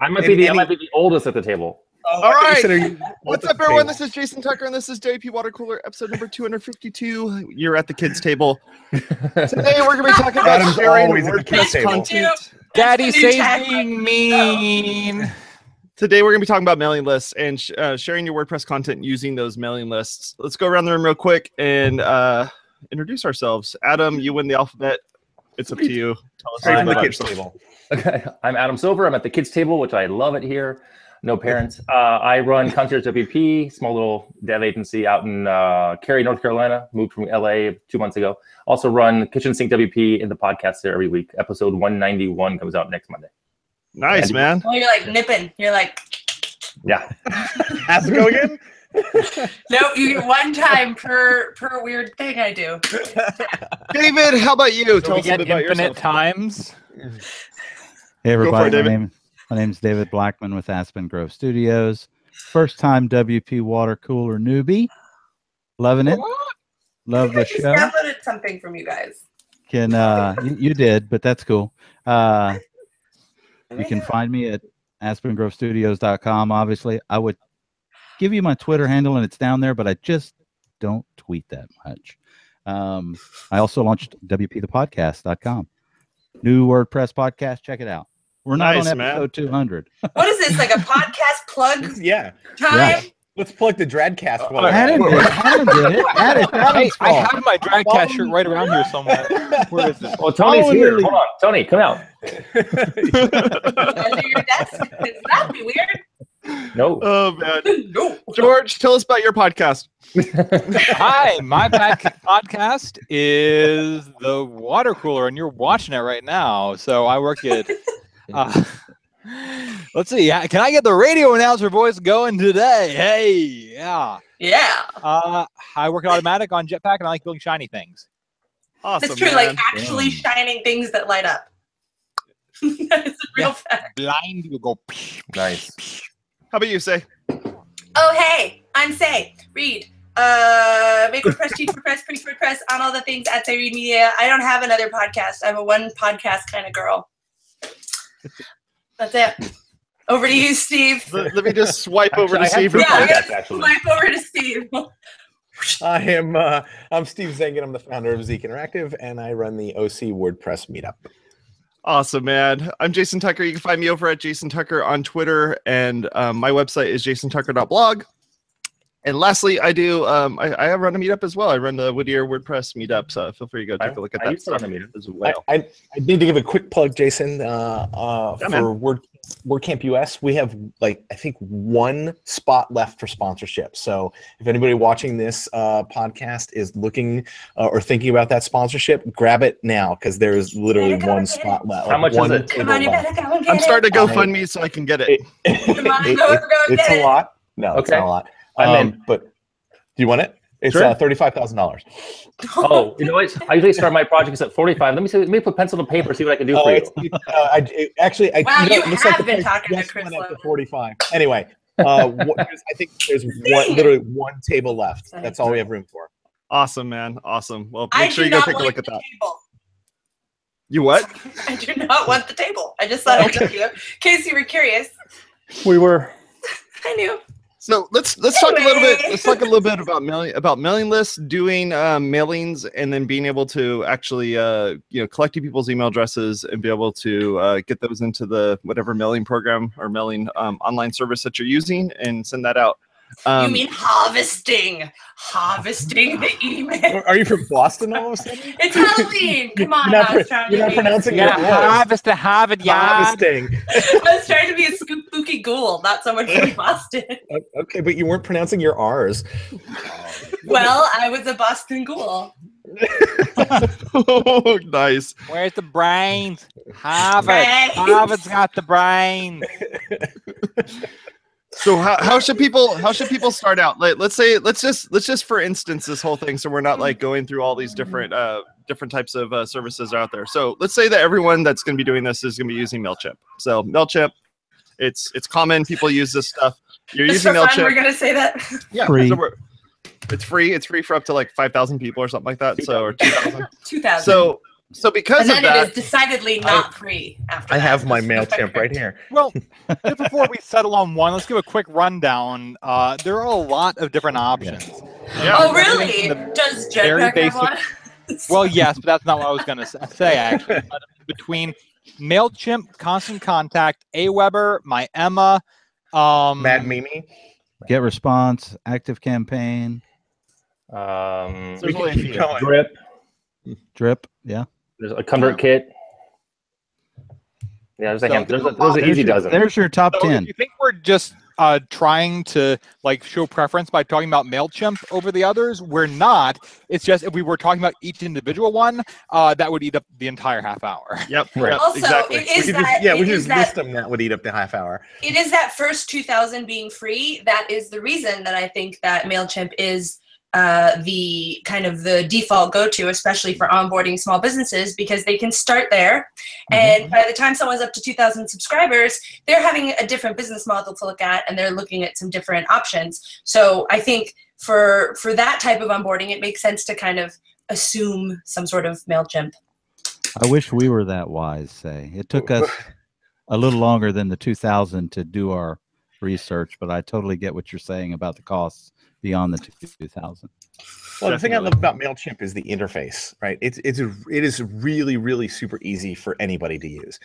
I might be And- the I and might be the oldest at the table. Oh, All I thought you said, What's up, everyone? table? This is Jason Tucker, and this is WP Water Cooler, episode number 252. You're at the kids' table. Today, we're going to be talking about Adam's sharing always at the kids' WordPress content. Daddy That's the new says being mean. Today, we're going to be talking about mailing lists and sh- uh, sharing your WordPress content using those mailing lists. Let's go around the room real quick and uh, introduce ourselves. Adam, you win the alphabet. It's up to you. Tell us a Straight little from bit the about kids' table. Okay, I'm Adam Silver. I'm at the kids' table, which I love it here. No parents. Uh, I run Concierge WP, small little dev agency out in uh, Cary, North Carolina. Moved from LA two months ago. Also run Kitchen Sink WP in the podcast there every week. Episode 191 comes out next Monday. Nice, And- man. Well, you're like nipping. You're like, Yeah. Have to go again? no, you get one time per per weird thing I do. David, how about you? So Tell we us a get bit about infinite yourself. times. for Hey it, everybody, my, name, my name's David Blackmon with Aspen Grove Studios. First time WP water cooler newbie. Loving it. Love the show. I just show. downloaded something from you guys. Can uh you, you did, but that's cool. Uh you can find me at aspengrovestudios.com. Obviously, I would give you my Twitter handle and it's down there, but I just don't tweet that much. Um, I also launched WPThePodcast.com. New WordPress podcast. Check it out. We're not Nice, on man. episode 200. What is this? Like a podcast plug yeah. time? Let's plug the Dradcast one. Uh, Adam did it. Adam did it. Adam, Hey, Adam's I fault. have my Dradcast shirt right around here somewhere. Where is it? Oh, Tony's Oh, here. Hold on, Tony, come out. Under your desk? That'd be weird. No. oh, man. no. George, tell us about your podcast. Hi, my podcast is the water cooler, and you're watching it right now. So I work at. Uh, let's see. Can I get the radio announcer voice going today? Hey, yeah. Yeah. Uh, I work at Automattic on Jetpack, and I like building shiny things. Awesome, That's true. man. Like actually Damn. shining things that light up. that is a real Yeah. fact. Blind, you go. nice. How about you, Sé? Oh, hey, I'm Sé. Reed. Uh, make WordPress, teach WordPress, preach WordPress on all the things at Sé Reed Media. I don't have another podcast. I'm a one podcast kind of girl. That's it. Over to you, Steve. Let, let me just swipe over to Actually, I see have if three Yeah, I podcasts, gotta actually. swipe over to Steve. I am uh, I'm Steve Zehngut. I'm the founder of Zeek Interactive, and I run the OC WordPress meetup. Awesome, man. I'm Jason Tucker. You can find me over at Jason Tucker on Twitter, and um, my website is jasontucker.blog. And lastly, I do um, I, I run a meetup as well. I run the Whittier WordPress meetup, so feel free to go take a look at I that used to run stuff a meetup. as I, well. I, I need to give a quick plug, Jason, uh, uh, Yeah, for man. Word WordCamp US. We have like I think one spot left for sponsorship. So if anybody watching this uh, podcast is looking uh, or thinking about that sponsorship, grab it now because there is literally one spot left. How much is it? Come on, you left. better go and get I'm starting to I- GoFundMe so I can get it. It- Come it- it- it's get a lot. No, it's not a lot. I'm Um, in. But do you want it? It's Sure. uh, thirty-five thousand dollars. Oh, you know what? I usually start my projects at 45. Let me see. Let me put pencil to paper. See what I can do Oh, for you. it's, it- uh, I, it- actually, I, Wow, know, you it looks like have the been price talking to Chris went up to Forty-five. Anyway, uh, what, I think there's one, literally one table left. That's all we have room for. Awesome, man. Awesome. Well, I make sure you go take a look at that. Table. You what? I do not want the table. I just thought I'd tell you in case you were curious. We were. I knew. So let's let's talk a little bit. Let's talk a little bit about mailing about mailing lists, doing um, mailings, and then being able to actually uh, you know collecting people's email addresses and be able to uh, get those into the whatever mailing program or mailing um, online service that you're using and send that out. Um, you mean harvesting? Harvesting the email. Are you from Boston all of a sudden? It's Halloween. Come on, You're not, I was pro- trying you're to not be. pronouncing Yeah, your words. harvest the Harvard yard. Harvesting. I was trying to be a spooky ghoul, not someone from Boston. Okay, but you weren't pronouncing your R's. Well, I was a Boston ghoul. oh, nice. Where's the brains? Harvard. Brains. Harvard's got the brains. So how, how should people how should people start out? Like, let's say let's just let's just for instance this whole thing so we're not like going through all these different uh different types of uh, services out there. So let's say that everyone that's going to be doing this is going to be using Mailchimp. So Mailchimp, it's it's common. People use this stuff. You're Just using for fun, Mailchimp. we're gonna say that. yeah, Free. so we're- it's free. It's free for up to like five thousand people or something like that. So or two thousand. Two thousand. So So because and of then that, it is decidedly not free after I that. have my Mailchimp right here. Well, just before we settle on one, let's give a quick rundown. Uh, there are a lot of different options. yeah. Oh, really? Does very Jetpack basic- have one? Well, yes, but that's not what I was going to say. Actually, But between Mailchimp, Constant Contact, Aweber, my Emma, um, Mad Mimi. GetResponse, active campaign, Um, There's only a keep few. going. drip. drip. Yeah. There's a ConvertKit. Yeah, there's a So hand, there's a, there's a there's lot. an easy your, dozen. there's your top So if 10. you think we're just uh, trying to like show preference by talking about Mailchimp over the others, we're not. It's just if we were talking about each individual one, uh, that would eat up the entire half hour. Yep. Right. Also, exactly. it We that just, yeah, we it could is just that list them. That would eat up the half hour. it is that first 2000 being free that is the reason that i think that mailchimp is uh, the kind of the default go-to especially for onboarding small businesses because they can start there. And by the time someone's up to 2000 subscribers they're having a different business model to look at and they're looking at some different options. So i think for for that type of onboarding it makes sense to kind of assume some sort of mailchimp. I wish we were that wise, Sé. It took us a little longer than the 2000 to do our research, but I totally get what you're saying about the costs beyond the 2000. Well, the thing I love about Mailchimp is the interface, right? It's it's a, it is really really super easy for anybody to use.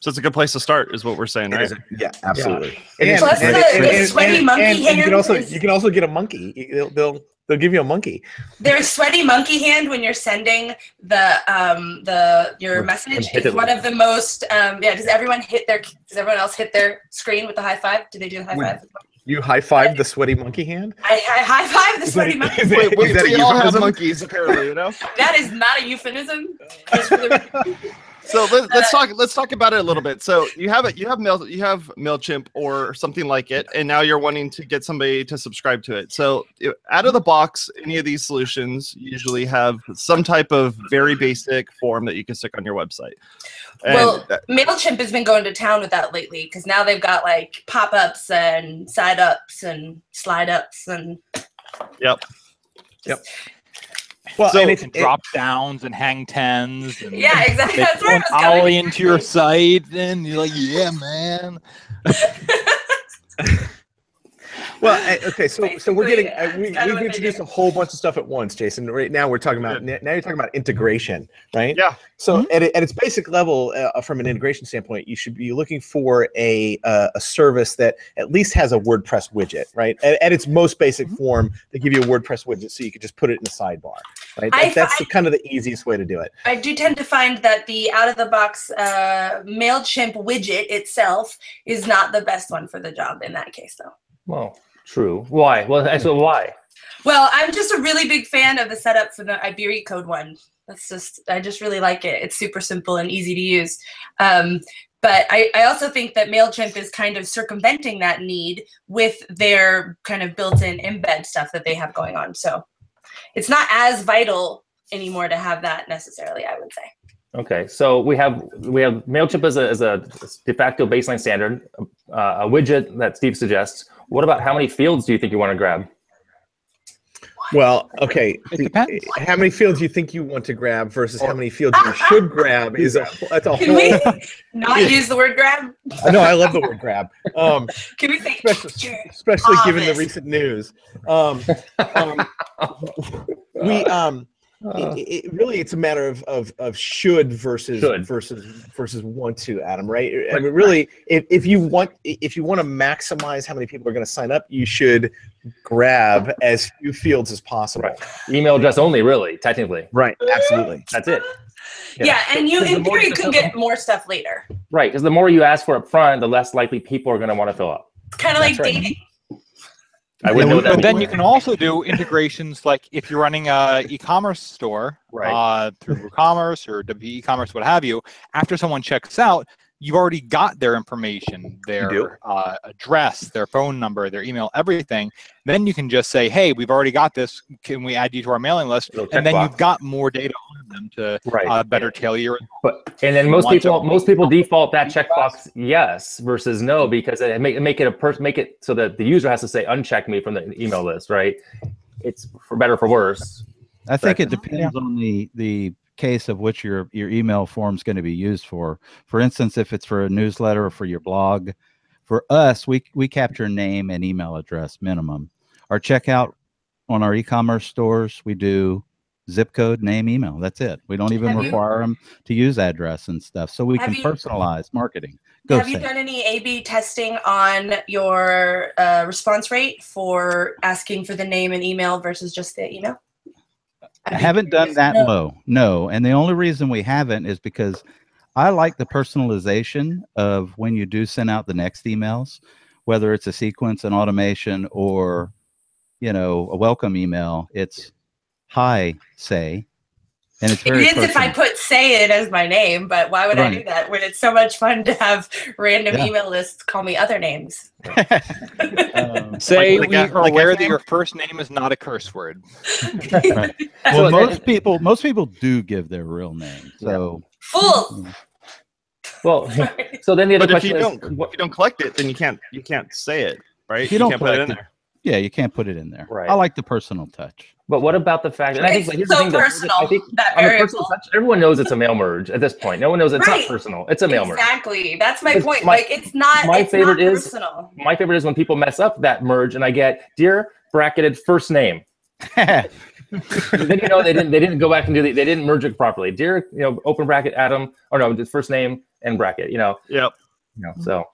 So it's a good place to start, is what we're saying, It right? is- yeah, absolutely. Plus the- the sweaty monkey and you can also is- you can also get a monkey. They'll they'll, they'll give you a monkey. There's sweaty monkey hand when you're sending the um the your When- message. when It's it one of the most um yeah. Does everyone hit their? Does everyone else hit their screen with the high five? Do they do the high When- five? You high five the sweaty monkey hand. I, I high five the sweaty monkey. is that- Wait, wait is that till a you all have monkeys, apparently, you know. That is not a euphemism. Just for the- So let, let's talk. Let's talk about it a little bit. So you have it. You have mail. You have Mailchimp or something like it, and now you're wanting to get somebody to subscribe to it. So out of the box, any of these solutions usually have some type of very basic form that you can stick on your website. And Well, that- Mailchimp has been going to town with that lately because now they've got like pop ups and side ups and slide ups and Well, So- and it's it- drop downs and hang tens. And yeah, exactly. They That's throw where I an was going. ollie into your site, and you're like, yeah, man. Well, okay, so so we're getting uh, we, we've introduced do. a whole bunch of stuff at once, Jason. Right now we're talking about now you're talking about integration, right? Yeah. So at, it- at its basic level, uh, from an integration standpoint, you should be looking for a uh, a service that at least has a WordPress widget, right? At, at its most basic form, they give you a WordPress widget, so you could just put it in the sidebar, right? I that's fi- the, kind of the easiest way to do it. I do tend to find that the out of the box uh, MailChimp widget itself is not the best one for the job in that case, though. Well, true. Why? Well, so why? Well, I'm just a really big fan of the setup for the ibericode one. That's just, I just really like it. It's super simple and easy to use. Um, but I, I also think that MailChimp is kind of circumventing that need with their kind of built in embed stuff that they have going on. So it's not as vital anymore to have that necessarily, I would say. Okay, so we have we have Mailchimp as a as a de facto baseline standard, uh, a widget that Steve suggests. What about how many fields do you think you want to grab? Well, okay. It depends. How many fields you think you want to grab versus how many fields you should grab is a that's a Can whole. we not use the word grab? I know I love the word grab. Um, Can we say especially, especially given the recent news. Um, um, we um, Uh, it, it, really it's a matter of of, of should versus Should. versus versus want to adam right i mean really if, if you want if you want to maximize how many people are going to sign up you should grab as few fields as possible Right. email address only, really, technically. right absolutely That's it. Yeah, and you in theory you can get more stuff later. Right, because the more you ask for up front, the less likely people are going to want to fill up. It's kind of like That's right. dating. I wouldn't know that But then you can also do integrations like if you're running a e-commerce store Right. uh, through WooCommerce or e-commerce, what have you. After someone checks out, you've already got their information, their uh, address, their phone number, their email, everything. Then you can just say, "Hey, we've already got this. Can we add you to our mailing list?" Little And then checkbox. you've got more data them to right. uh, better tailor your. But and then most want to- people most people default that checkbox yes versus no because it make make it a person make it so that the user has to say uncheck me from the email list, right? It's for better or for worse. I think it Correct. depends on the the case of which your your email form is going to be used for. For instance, if it's for a newsletter or for your blog, for us, we we capture name and email address minimum. Our checkout on our e-commerce stores, we do zip code, name, email. That's it. We don't even Have you- require them to use address and stuff. So we can you- personalize marketing. Go Have you done any A/B testing on your uh, response rate for asking for the name and email versus just the email? I haven't done that No. low. No. And the only reason we haven't is because I like the personalization of when you do send out the next emails, whether it's a sequence, an automation, or you know, a welcome email. It's hi, Sé. And it's It very is if I put say it as my name, but why would I do that when it's so much fun to have random Yeah. email lists call me other names? Um, Sé like we a- are like aware that your first name is not a curse word. well, So- most people most people do give their real name. So Fool. Well, so then the other But if you question don't, is, what, if you don't collect it, then you can't you can't say it, right? If you don't can't put it in collect there. Yeah, you can't put it in there. Right. I like the personal touch. but what about the fact? And I think like, here's the so thing, though, personal, I think that on the personal touch, everyone knows it's a mail merge at this point. No one knows it's Right. not personal. It's a mail merge. Exactly. That's my Because point. my- like it's not. my it's favorite not is- personal. My favorite is when people mess up that merge, and I get dear bracketed first name. then you know they didn't they didn't go back and do the, they didn't merge it properly. Dear, you know, open bracket Adam, or no, just first name and bracket. You know, Yep. you know. So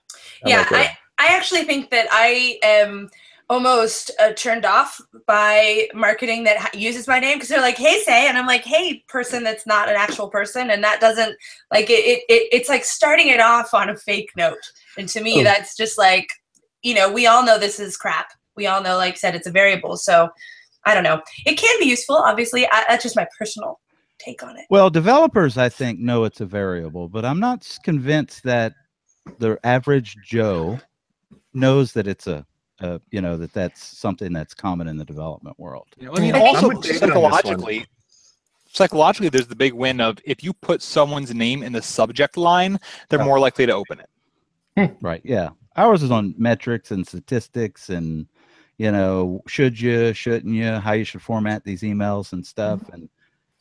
I yeah, like. I, I actually think that I am almost uh, turned off by marketing that uses my name because they're like, "Hey, Sé," and I'm like, "Hey, person that's not an actual person," and that doesn't like it. It, it it's like starting it off on a fake note, and to me, Oh. that's just like, you know, we all know this is crap. We all know, like I said, it's a variable. So I don't know. It can be useful, obviously. I, that's just my personal take on it. Well, developers, I think, know it's a variable, but I'm not convinced that the average Joe knows that it's a, a you know, that that's something that's common in the development world. You know, I mean, I also I'm with David on this one. psychologically, psychologically, there's the big win of if you put someone's name in the subject line, they're Yeah. more likely to open it. Hmm. Right. Yeah. Ours is on metrics and statistics and, you know, should you, shouldn't you, how you should format these emails and stuff. Mm-hmm. And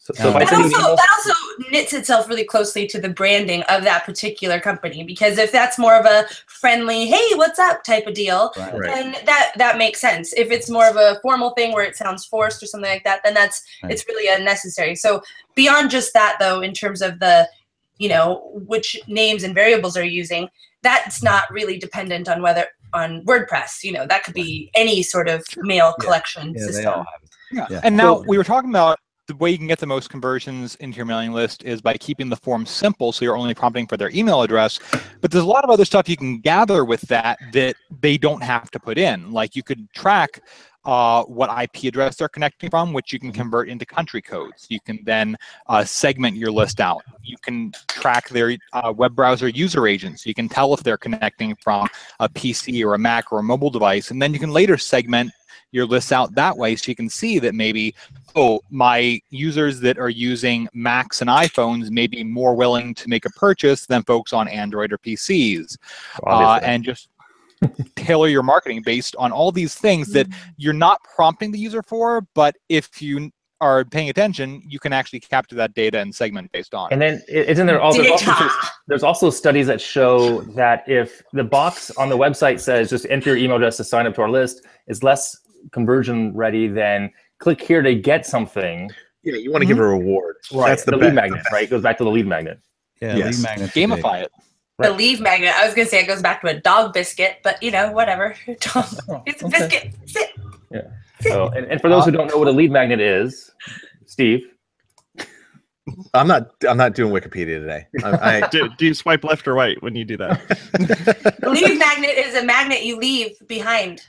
So, so if That That also, that also knits itself really closely to the branding of that particular company because if that's more of a friendly hey what's up type of deal Right. then that that makes sense if it's more of a formal thing where it sounds forced or something like that then that's Right. it's really unnecessary so beyond just that though in terms of the you know which names and variables are using that's not really dependent on whether on wordpress you know that could be any sort of mail collection yeah, they system. Yeah. Yeah. And now So- we were talking about the way you can get the most conversions into your mailing list is by keeping the form simple so you're only prompting for their email address. But there's a lot of other stuff you can gather with that that they don't have to put in. Like you could track uh, what IP address they're connecting from, which you can convert into country codes. You can then uh, segment your list out. You can track their uh, web browser user agents. You can tell if they're connecting from a PC or a Mac or a mobile device. And then you can later segment your lists out that way so you can see that maybe oh my users that are using macs and iphones may be more willing to make a purchase than folks on android or pcs uh, and just tailor your marketing based on all these things that you're not prompting the user for but if you are paying attention you can actually capture that data and segment based on. And then i- isn't there also, there's also there's also studies that show that if the box on the website says just enter your email address to sign up to our list is less conversion ready than click here to get something. Yeah, you want to give mm-hmm. a reward. That's the, the lead magnet, right? It goes back to the lead magnet. Yeah. Yes. lead magnets are big. gamify it the leave magnet. I was gonna say it goes back to a dog biscuit, but you know, whatever. Oh, it's a okay. biscuit. Sit. So, and, and for those who don't know what a lead magnet is, Steve, I'm not. I'm not doing Wikipedia today. I, Do, do you swipe left or right when you do that? The leave magnet is a magnet you leave behind.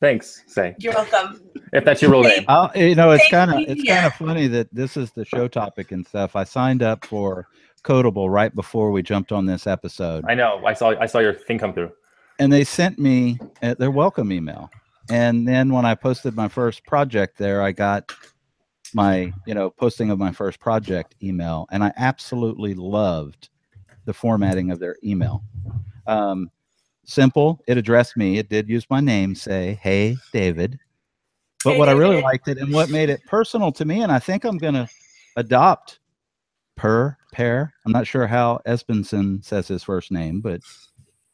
Thanks, Sé, You're welcome. if that's your real name. I'll, you know, it's kind of it's kind of funny that this is the show topic and stuff. I signed up for Codeable right before we jumped on this episode, I know. I saw I saw your thing come through. and they sent me uh, their welcome email. And then when I posted my first project there, I got my you know posting of my first project email, and I absolutely loved the formatting of their email. Um, simple. It addressed me. It did use my name. Say, "Hey, David." But Hey, what I really liked it, and what made it personal to me, and I think I'm gonna adopt per pair. I'm not sure how Espenson says his first name, but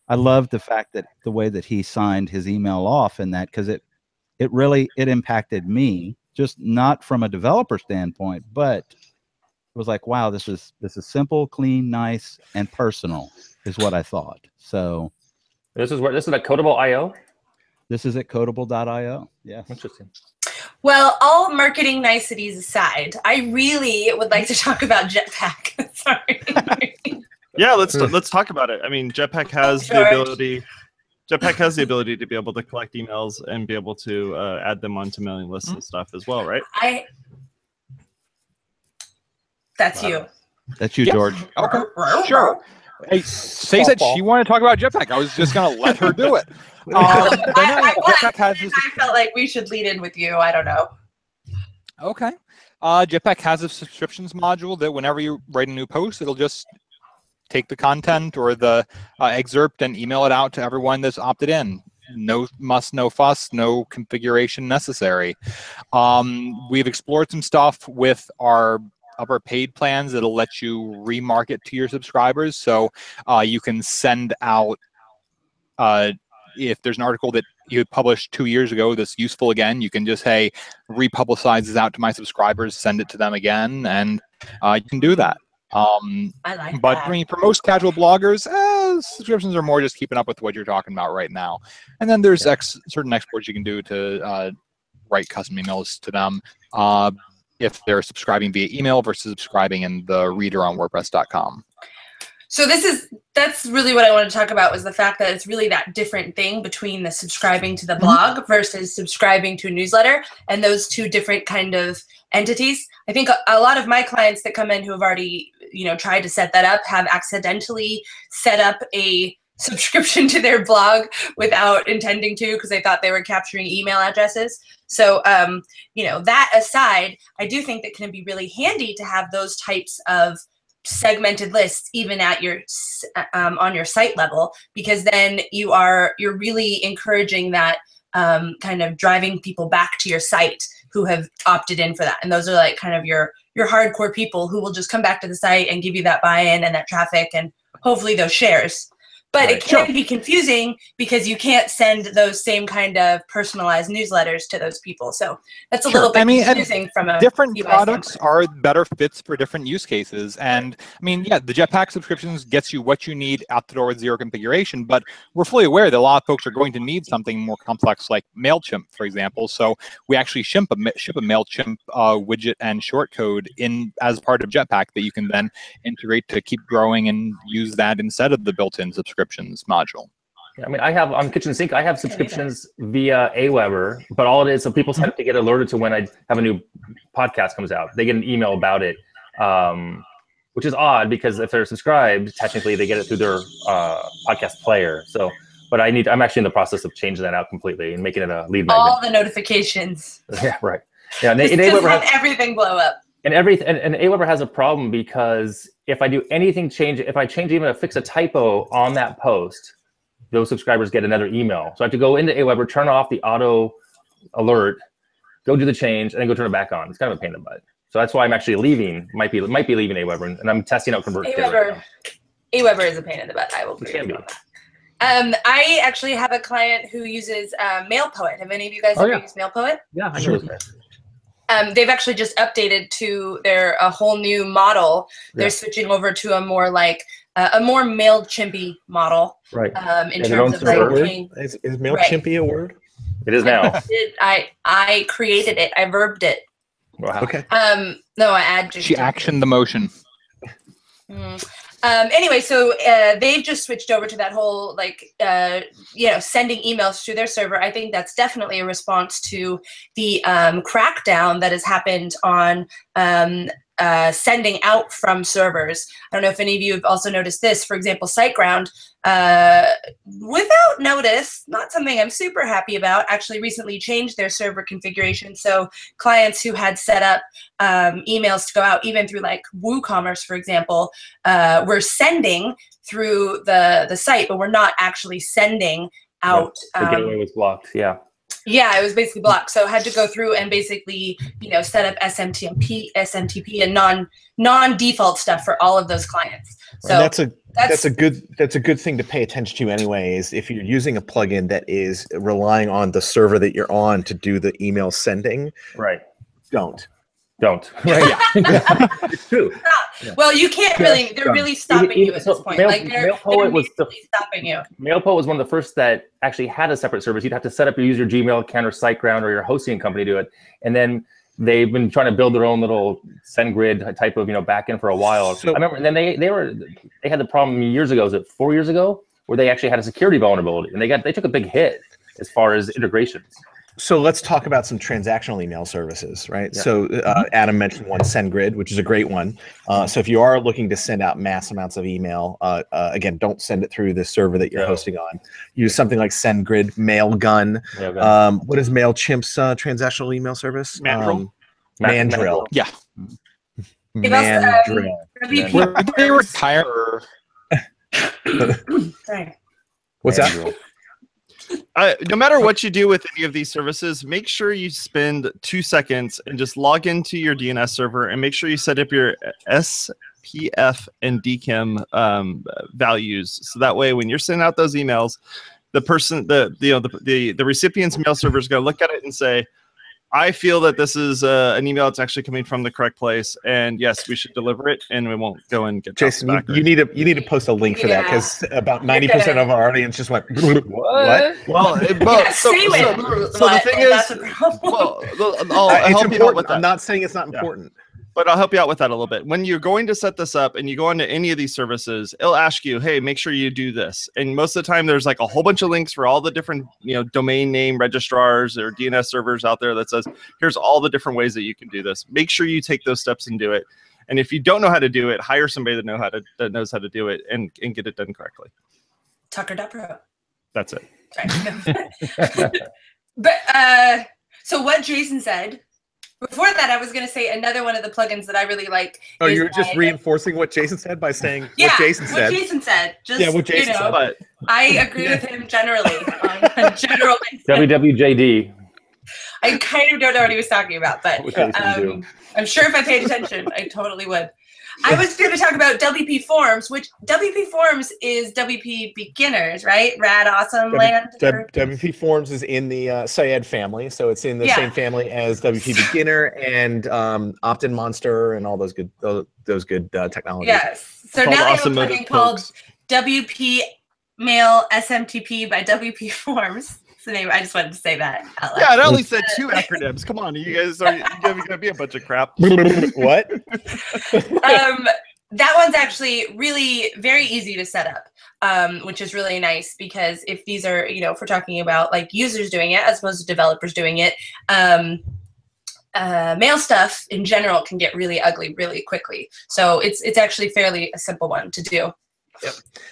I love the fact that the way that he signed his email off in that because it it really it impacted me just not from a developer standpoint, but it was like, wow, this is this is simple, clean, nice, and personal is what I thought. So This is where this is at Codeable.io. this is at codeable.io. Yes. Interesting. Well, all marketing niceties aside, I really would like to talk about Jetpack. Sorry. Yeah, let's let's talk about it. I mean, Jetpack has the ability. Jetpack has the ability to be able to collect emails and be able to uh, add them onto mailing lists and stuff as well, right? I. That's you. That's you, Yeah. George. Okay, sure. Hey, Sé said she wanted to talk about Jetpack. I was just gonna let her do it. Um, I, but I, Jetpack has this I felt like we should lead in with you. I don't know. Okay. Uh, Jetpack has a subscriptions module that whenever you write a new post, it'll just take the content or the uh, excerpt and email it out to everyone that's opted in. No must, no fuss, no configuration necessary. Um, we've explored some stuff with our our paid plans that'll let you remarket to your subscribers. So uh, you can send out uh, if there's an article that you published two years ago that's useful again, you can just hey republicize this out to my subscribers, send it to them again, and uh, you can do that. Um, I like but that. I mean, for most casual bloggers, eh, subscriptions are more just keeping up with what you're talking about right now. And then there's ex- certain exports you can do to uh, write custom emails to them uh, if they're subscribing via email versus subscribing in the reader on WordPress.com. So this is that's really what I want to talk about was the fact that it's really that different thing between the subscribing to the mm-hmm. blog versus subscribing to a newsletter and those two different kind of entities. I think a, a lot of my clients that come in who have already, you know, tried to set that up have accidentally set up a subscription to their blog without intending to because they thought they were capturing email addresses. So, um, you know, that aside, I do think that can be really handy to have those types of segmented lists even at your um, on your site level because then you are you're really encouraging that um, kind of driving people back to your site who have opted in for that and those are like kind of your your hardcore people who will just come back to the site and give you that buy-in and that traffic and hopefully those shares but Right. it can be confusing because you can't send those same kind of personalized newsletters to those people so that's a Sure. little bit I mean, confusing from a different UI products standpoint. are better fits for different use cases and i mean yeah the jetpack subscriptions gets you what you need out the door with zero configuration but we're fully aware that a lot of folks are going to need something more complex like mailchimp for example so we actually ship a, ship a mailchimp uh, widget and shortcode in as part of jetpack that you can then integrate to keep growing and use that instead of the built-in subscriptions module Yeah, I mean, I have on Kitchen Sink. I have subscriptions via Aweber, but all it is, so people have to get alerted to when I have a new podcast comes out. They get an email about it, um, which is odd because if they're subscribed, technically they get it through their uh, podcast player. So, but I need. I'm actually in the process of changing that out completely and making it a lead all magnet. the notifications Yeah, right. Yeah, and, just, and just Aweber have has, everything blow up and every and, and Aweber has a problem because if I do anything change, if I change even to fix a typo on that post, those subscribers get another email. So I have to go into Aweber, turn off the auto alert, go do the change, and then go turn it back on. It's kind of a pain in the butt. So that's why I'm actually leaving. Might be might be leaving Aweber, and, and I'm testing out ConvertKit. Aweber. now. Aweber is a pain in the butt. I will It agree can be. on. Um, I actually have a client who uses uh, MailPoet. Have any of you guys Oh, ever yeah. used MailPoet? Yeah, I Sure. Know those guys. Um, they've actually just updated to their a whole new model. They're Yeah. switching over to a more like uh, a more Mailchimpy model Right. um, in Yeah, their own terms of like being- Is, is MailChimp a word? It is now. Did- I I created it. I verbed it. Wow. Okay. Um, no, I add. she actioned the motion Mm. Um, anyway, so uh, they've just switched over to that whole like uh, you know sending emails through their server. I think that's definitely a response to the um, crackdown that has happened on um, uh, sending out from servers. I don't know if any of you have also noticed this. For example, SiteGround, uh, without notice, not something I'm super happy about. Actually, recently changed their server configuration. So clients who had set up um, emails to go out, even through like WooCommerce, for example, uh, we're sending through the the site, but we're not actually sending out. The Um, gateway was blocked. Yeah. Yeah, it was basically blocked. So I had to go through and basically, you know, set up SMTP, SMTP, and non non default stuff for all of those clients. So and that's a that's, that's a good that's a good thing to pay attention to anyway is if you're using a plugin that is relying on the server that you're on to do the email sending Right. don't Don't. Right. Yeah. it's true. well, you can't really. They're really stopping you at So this point. Mail- like they're, MailPoet they're was the- stopping you. MailPo was one of the first that actually had a separate service. You'd have to set up your user Gmail account or SiteGround or your hosting company to do it. And then they've been trying to build their own little SendGrid type of you know backend for a while. So- I remember. And then they they were they had the problem years ago. Was it four years ago where they actually had a security vulnerability and they got they took a big hit as far as integrations. So let's talk about some transactional email services right Yeah. so uh, adam mentioned one sendgrid which is a great one uh, so if you are looking to send out mass amounts of email uh, uh, again don't send it through the server that you're No. hosting on use something like sendgrid mailgun Yeah, okay. um, what is mailchimp's uh, transactional email service Mandrill? um, mandrill Yeah. They've also, mandrill WP Were they Farms- retire? Sorry. what's that I, no matter what you do with any of these services, make sure you spend two seconds and just log into your DNS server and make sure you set up your SPF and DKIM um, values. So that way, when you're sending out those emails, the person, the the you know, the, the, the recipient's mail server is going to look at it and say, I feel that this is uh, an email that's actually coming from the correct place, and yes, we should deliver it, and we won't go and get Jason, you, you need to you need to post a link for that because about ninety percent of our audience just went What? Well, it, well yeah, so, say so, it. so the but thing is, well, I'll, Uh, I'll it's help you out with important. that. I'm not saying it's not Yeah. But I'll help you out with that a little bit. When you're going to set this up and you go into any of these services, it'll ask you, "Hey, make sure you do this." And most of the time, there's like a whole bunch of links for all the different, you know, domain name registrars or DNS servers out there that says, "Here's all the different ways that you can do this." Make sure you take those steps and do it. And if you don't know how to do it, hire somebody that know how to that knows how to do it and and get it done correctly. Tucker.pro. That's it. But uh, so what Jason said before that, I was going to say another one of the plugins that I really like. Oh, you're just my- reinforcing what Jason said by saying yeah, what Jason said. What Jason said. Just, Yeah, what Jason you know, said. I agree with him generally on a general. WWJD. I kind of don't know what he was talking about, but What Jason do. um, I'm sure if I paid attention, I totally would. I was going to talk about WP Forms, which WP Forms is WP Beginners, right? Rad Awesome W- Land. W- WP Forms is in the uh, Syed family, so it's in the Yeah. same family as WP Beginner and um, Opt-in Monster and all those good those, those good uh, technologies. Yes. So now they have a Awesome plugin called WP Mail SMTP by WP Forms. It's the name. I just wanted to say that. Out loud. yeah, I only said two acronyms. Come on, you guys are going to be a bunch of crap. what? um, that one's actually really very easy to set up, um, which is really nice because if these are, you know, if we're talking about like users doing it as opposed to developers doing it, um, uh, mail stuff in general can get really ugly really quickly. So it's it's actually fairly a simple one to do.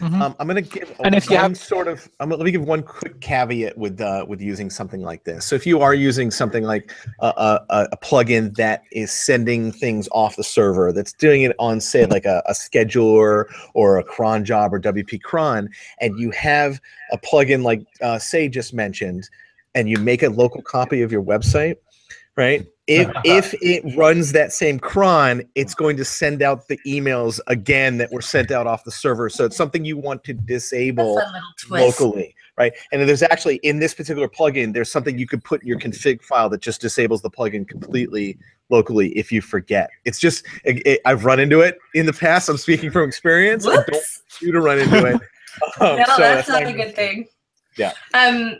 Um, I'm going to give And if you one have- sort of. I'm gonna, let me give one quick caveat with uh, with using something like this. So if you are using something like a, a, a- a plugin that is sending things off the server, that's doing it on say like a, a scheduler or a cron job or WP cron, and you have a plugin like uh, say just mentioned, and you make a local copy of your website, right? If if it runs that same cron, it's going to send out the emails again that were sent out off the server. So it's something you want to disable fun little twist. locally, right? And there's actually in this particular plugin, there's something you could put in your config file that just disables the plugin completely locally if you forget. It's just it, it- I've run into it in the past. I'm speaking from experience. I don't want you to run into it. Um, no, so that's not a good thing. Yeah. Um.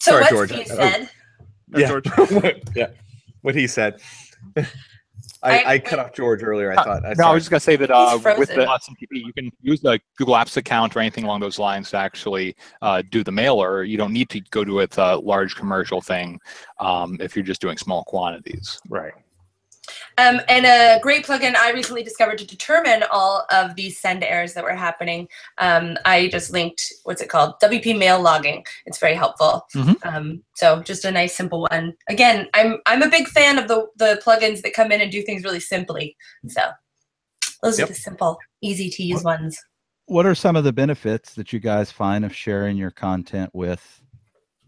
So Sorry, what George. Steve Oh. said. Yeah. George. yeah. What he said. I, I- I, cut off George earlier. I thought. I, No, I was just gonna say that uh, with the frozen. SMTP, you can use the Google Apps account or anything along those lines to actually uh, do the mailer. You don't need to go to it a large commercial thing um, if you're just doing small quantities. Right. Um, and a great plugin I recently discovered to determine all of these send errors that were happening. Um, I just linked what's it called? WP mail logging. It's very helpful. Mhm. Um, so just a nice simple one. Again, I'm I'm a big fan of the the plugins that come in and do things really simply. So those Yep. are the simple, easy to use ones. What are some of the benefits that you guys find of sharing your content with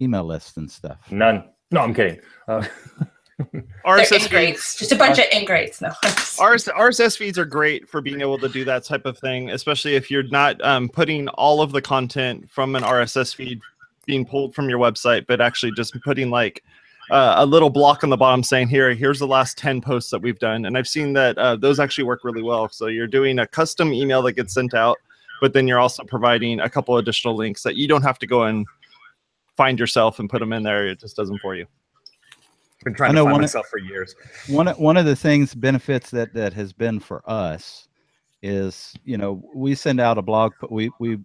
email lists and stuff. None. No, I'm kidding. Uh, They're RSS feeds. Just a bunch of ingrates. No. RS, RSS feeds are great for being able to do that type of thing, especially if you're not um, putting all of the content from an RSS feed being pulled from your website, but actually just putting like uh, a little block on the bottom saying, "Here, here's the last ten posts that we've done." And I've seen that uh, those actually work really well. So you're doing a custom email that gets sent out, but then you're also providing a couple additional links that you don't have to go and find yourself and put them in there. It just does them for you. Been trying I to know find one of- myself for years. one one of the things benefits that that has been for us is you know we send out a blog po- we we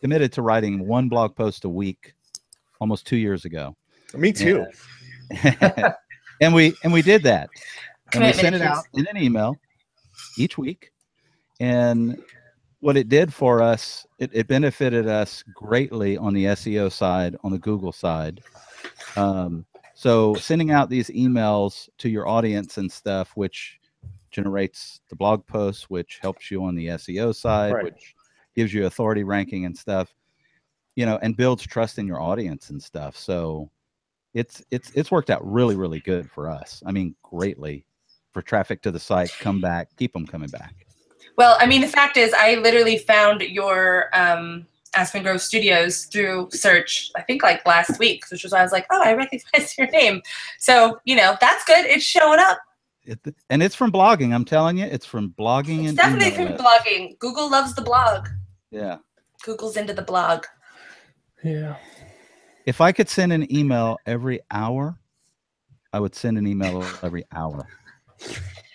committed to writing one blog post a week almost two years ago. Me too. and we and we did that. And we sent it out in an email each week. And what it did for us it, it benefited us greatly on the seo side on the google side. Um, so sending out these emails to your audience and stuff which generates the blog posts which helps you on the seo side Right. which gives you authority ranking and stuff you know and builds trust in your audience and stuff. So it's it's it's worked out really really good for us. I mean greatly for traffic to the site come back keep them coming back. Well, I mean, the fact is, I literally found your um, Aspen Grove Studios through search. I think like last week, which was why I was like, "Oh, I recognize your name." So you know, that's good. It's showing up. it, and it's from blogging i'm telling you it's from blogging It's and definitely from lists. blogging. Google loves the blog. yeah Google's into the blog. yeah. if i could send an email every hour i would send an email every hour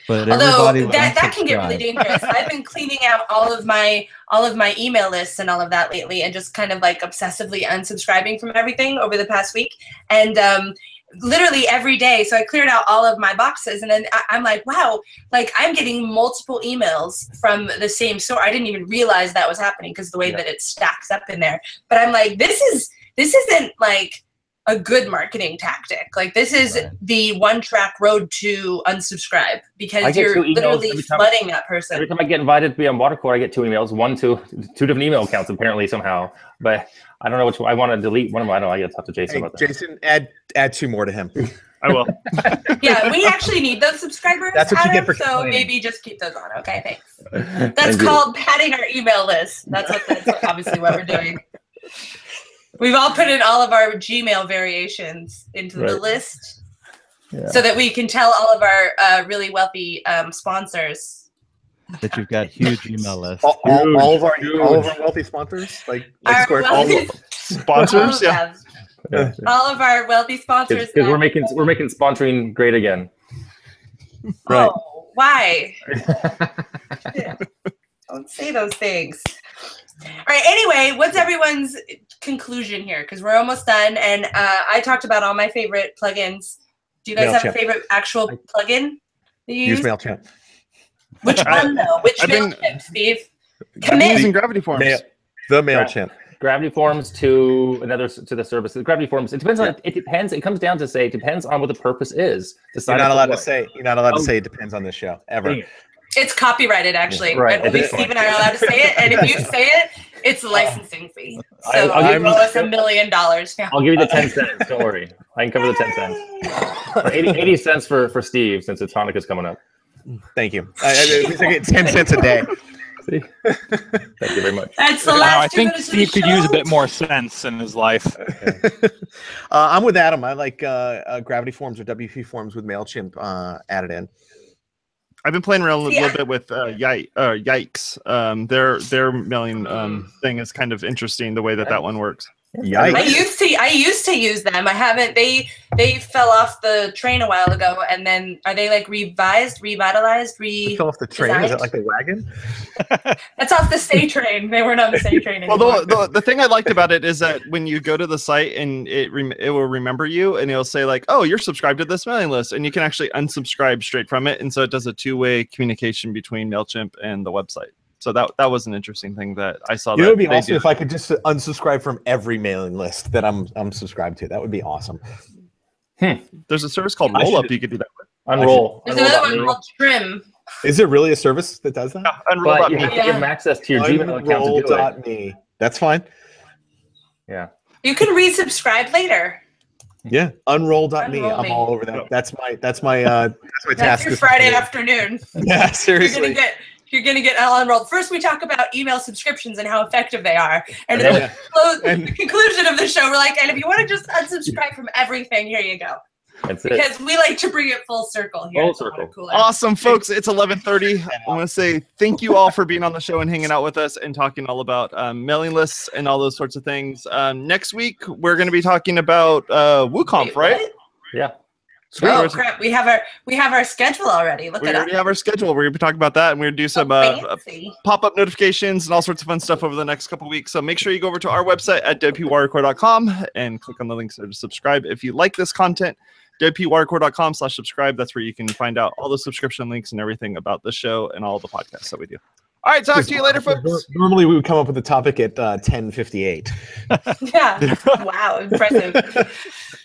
but Although that, that can get really dangerous. I've been cleaning out all of my all of my email lists and all of that lately, and just kind of like obsessively unsubscribing from everything over the past week. And um, literally every day, so I cleared out all of my boxes, and then I, I'm like, wow, like I'm getting multiple emails from the same source. I didn't even realize that was happening because the way Yeah. that it stacks up in there. But I'm like, this is this isn't like a good marketing tactic. Like this is Right. the one track road to unsubscribe because you're literally every time- flooding that person. Every time I get invited to be on water cooler, I get two emails, one to two different email accounts apparently somehow. But I don't know which one. I want to delete one of them. I don't know. I got to talk to Jason Hey, about that. Jason, add add two more to him. I will. yeah, we actually need those subscribers. That's what you get for So complaining. maybe just keep those on. Okay, thanks. Thank That's you. called padding our email list. That's what that's obviously what we're doing. We've all put in all of our Gmail variations into the list Yeah. so that we can tell all of our uh, really wealthy um, sponsors. that you've got huge email lists All, all, all of our Huge, all of our wealthy sponsors, like, like Our Square, all wealthy, of, Sponsors, all of yeah. Yeah. all of our wealthy sponsors. Because we're making we're making sponsoring great again. Right. Oh, why? Don't say those things. All right. Anyway, what's everyone's conclusion here? Because we're almost done, and uh, I talked about all my favorite plugins. Do you guys have a favorite actual plugin that you use use? Mailchimp. Which one though? Which I've been- MailChimp, Steve? I'm Commit. using Gravity Forms. Mail, the Mailchimp. Gravity Forms to another to the service. The Gravity Forms. It depends on. It depends. It comes down to say. It depends on what the purpose is. You're Decide not if allowed to say. You're not allowed to Oh. say. It depends on this show ever. Dang it. It's copyrighted, actually. Right, And only. Steve and I are allowed to say it, and if you say it, it's a licensing fee. I- So I'll you give owe you- us a million dollars now. I'll give you the ten cents. Don't worry. I can cover the ten cents. 80, 80 cents for for Steve since it's Hanukkah's coming up. Thank you. I, I, we get ten cents a day. See. Thank you very much. That's the last. Wow. I think minutes the Steve could use a bit more sense in his life. uh, I'm with Adam. I like uh, uh, Gravity Forms or WP Forms with Mailchimp uh, added in. I've been playing around a See, little bit with uh, Yike, uh, Yikes. Um, their their mailing um, thing is kind of interesting the way that that one works. I used to I used to use them. I haven't they they fell off the train a while ago and then are they like revised, revitalized, They re fell off the train. Is designed? that like the wagon? That's off the state train. They weren't on the state train anymore. Well, the, the, the thing I liked about it is that when you go to the site and it rem- it will remember you and it'll say like, oh, you're subscribed to this mailing list, and you can actually unsubscribe straight from it, and so it does a two way communication between Mailchimp and the website. So that that was an interesting thing that I saw. You know, that it would be awesome did. if I could just unsubscribe from every mailing list that I'm I'm subscribed to. That would be awesome. There's a service called I Rollup should- you could do that. with. Unroll. There's Unroll another one called Trim. Is it really a service that does that? Yeah, But you have to give them access to your Gmail account to do it. Unroll.me. That's fine. Yeah. You can resubscribe later. Yeah, unroll.me. I'm all over that. That's my that's my uh that's my That's task. your Friday afternoon. afternoon. Yeah, You're gonna seriously. get you're gonna get all unrolled. First, we talk about email subscriptions and how effective they are, and And at then- the and- the conclusion of the show, we're like, and if you want to just unsubscribe from everything, here you go. That's it. Because we like to bring it full circle here. Full at the Water circle. Cooler. Awesome, folks. It's 11:30. I want to say thank you all for being on the show and hanging out with us and talking all about um, mailing lists and all those sorts of things. Um, next week we're going to be talking about uh, WooConf, Wait, right? what? Yeah. Oh crap! We have our we have our schedule already. Look We at us. already have our schedule. We're going to be talking about that, and we're going to do some uh, pop-up notifications and all sorts of fun stuff over the next couple weeks. So make sure you go over to our website at wpwatercooler.com and click on the links there to subscribe. If you like this content, wpwatercooler.com slash subscribe. That's where you can find out all the subscription links and everything about the show and all the podcasts that we do. All right, talk to you later, folks. Normally we would come up with a topic at uh, 10:58. yeah. wow, impressive.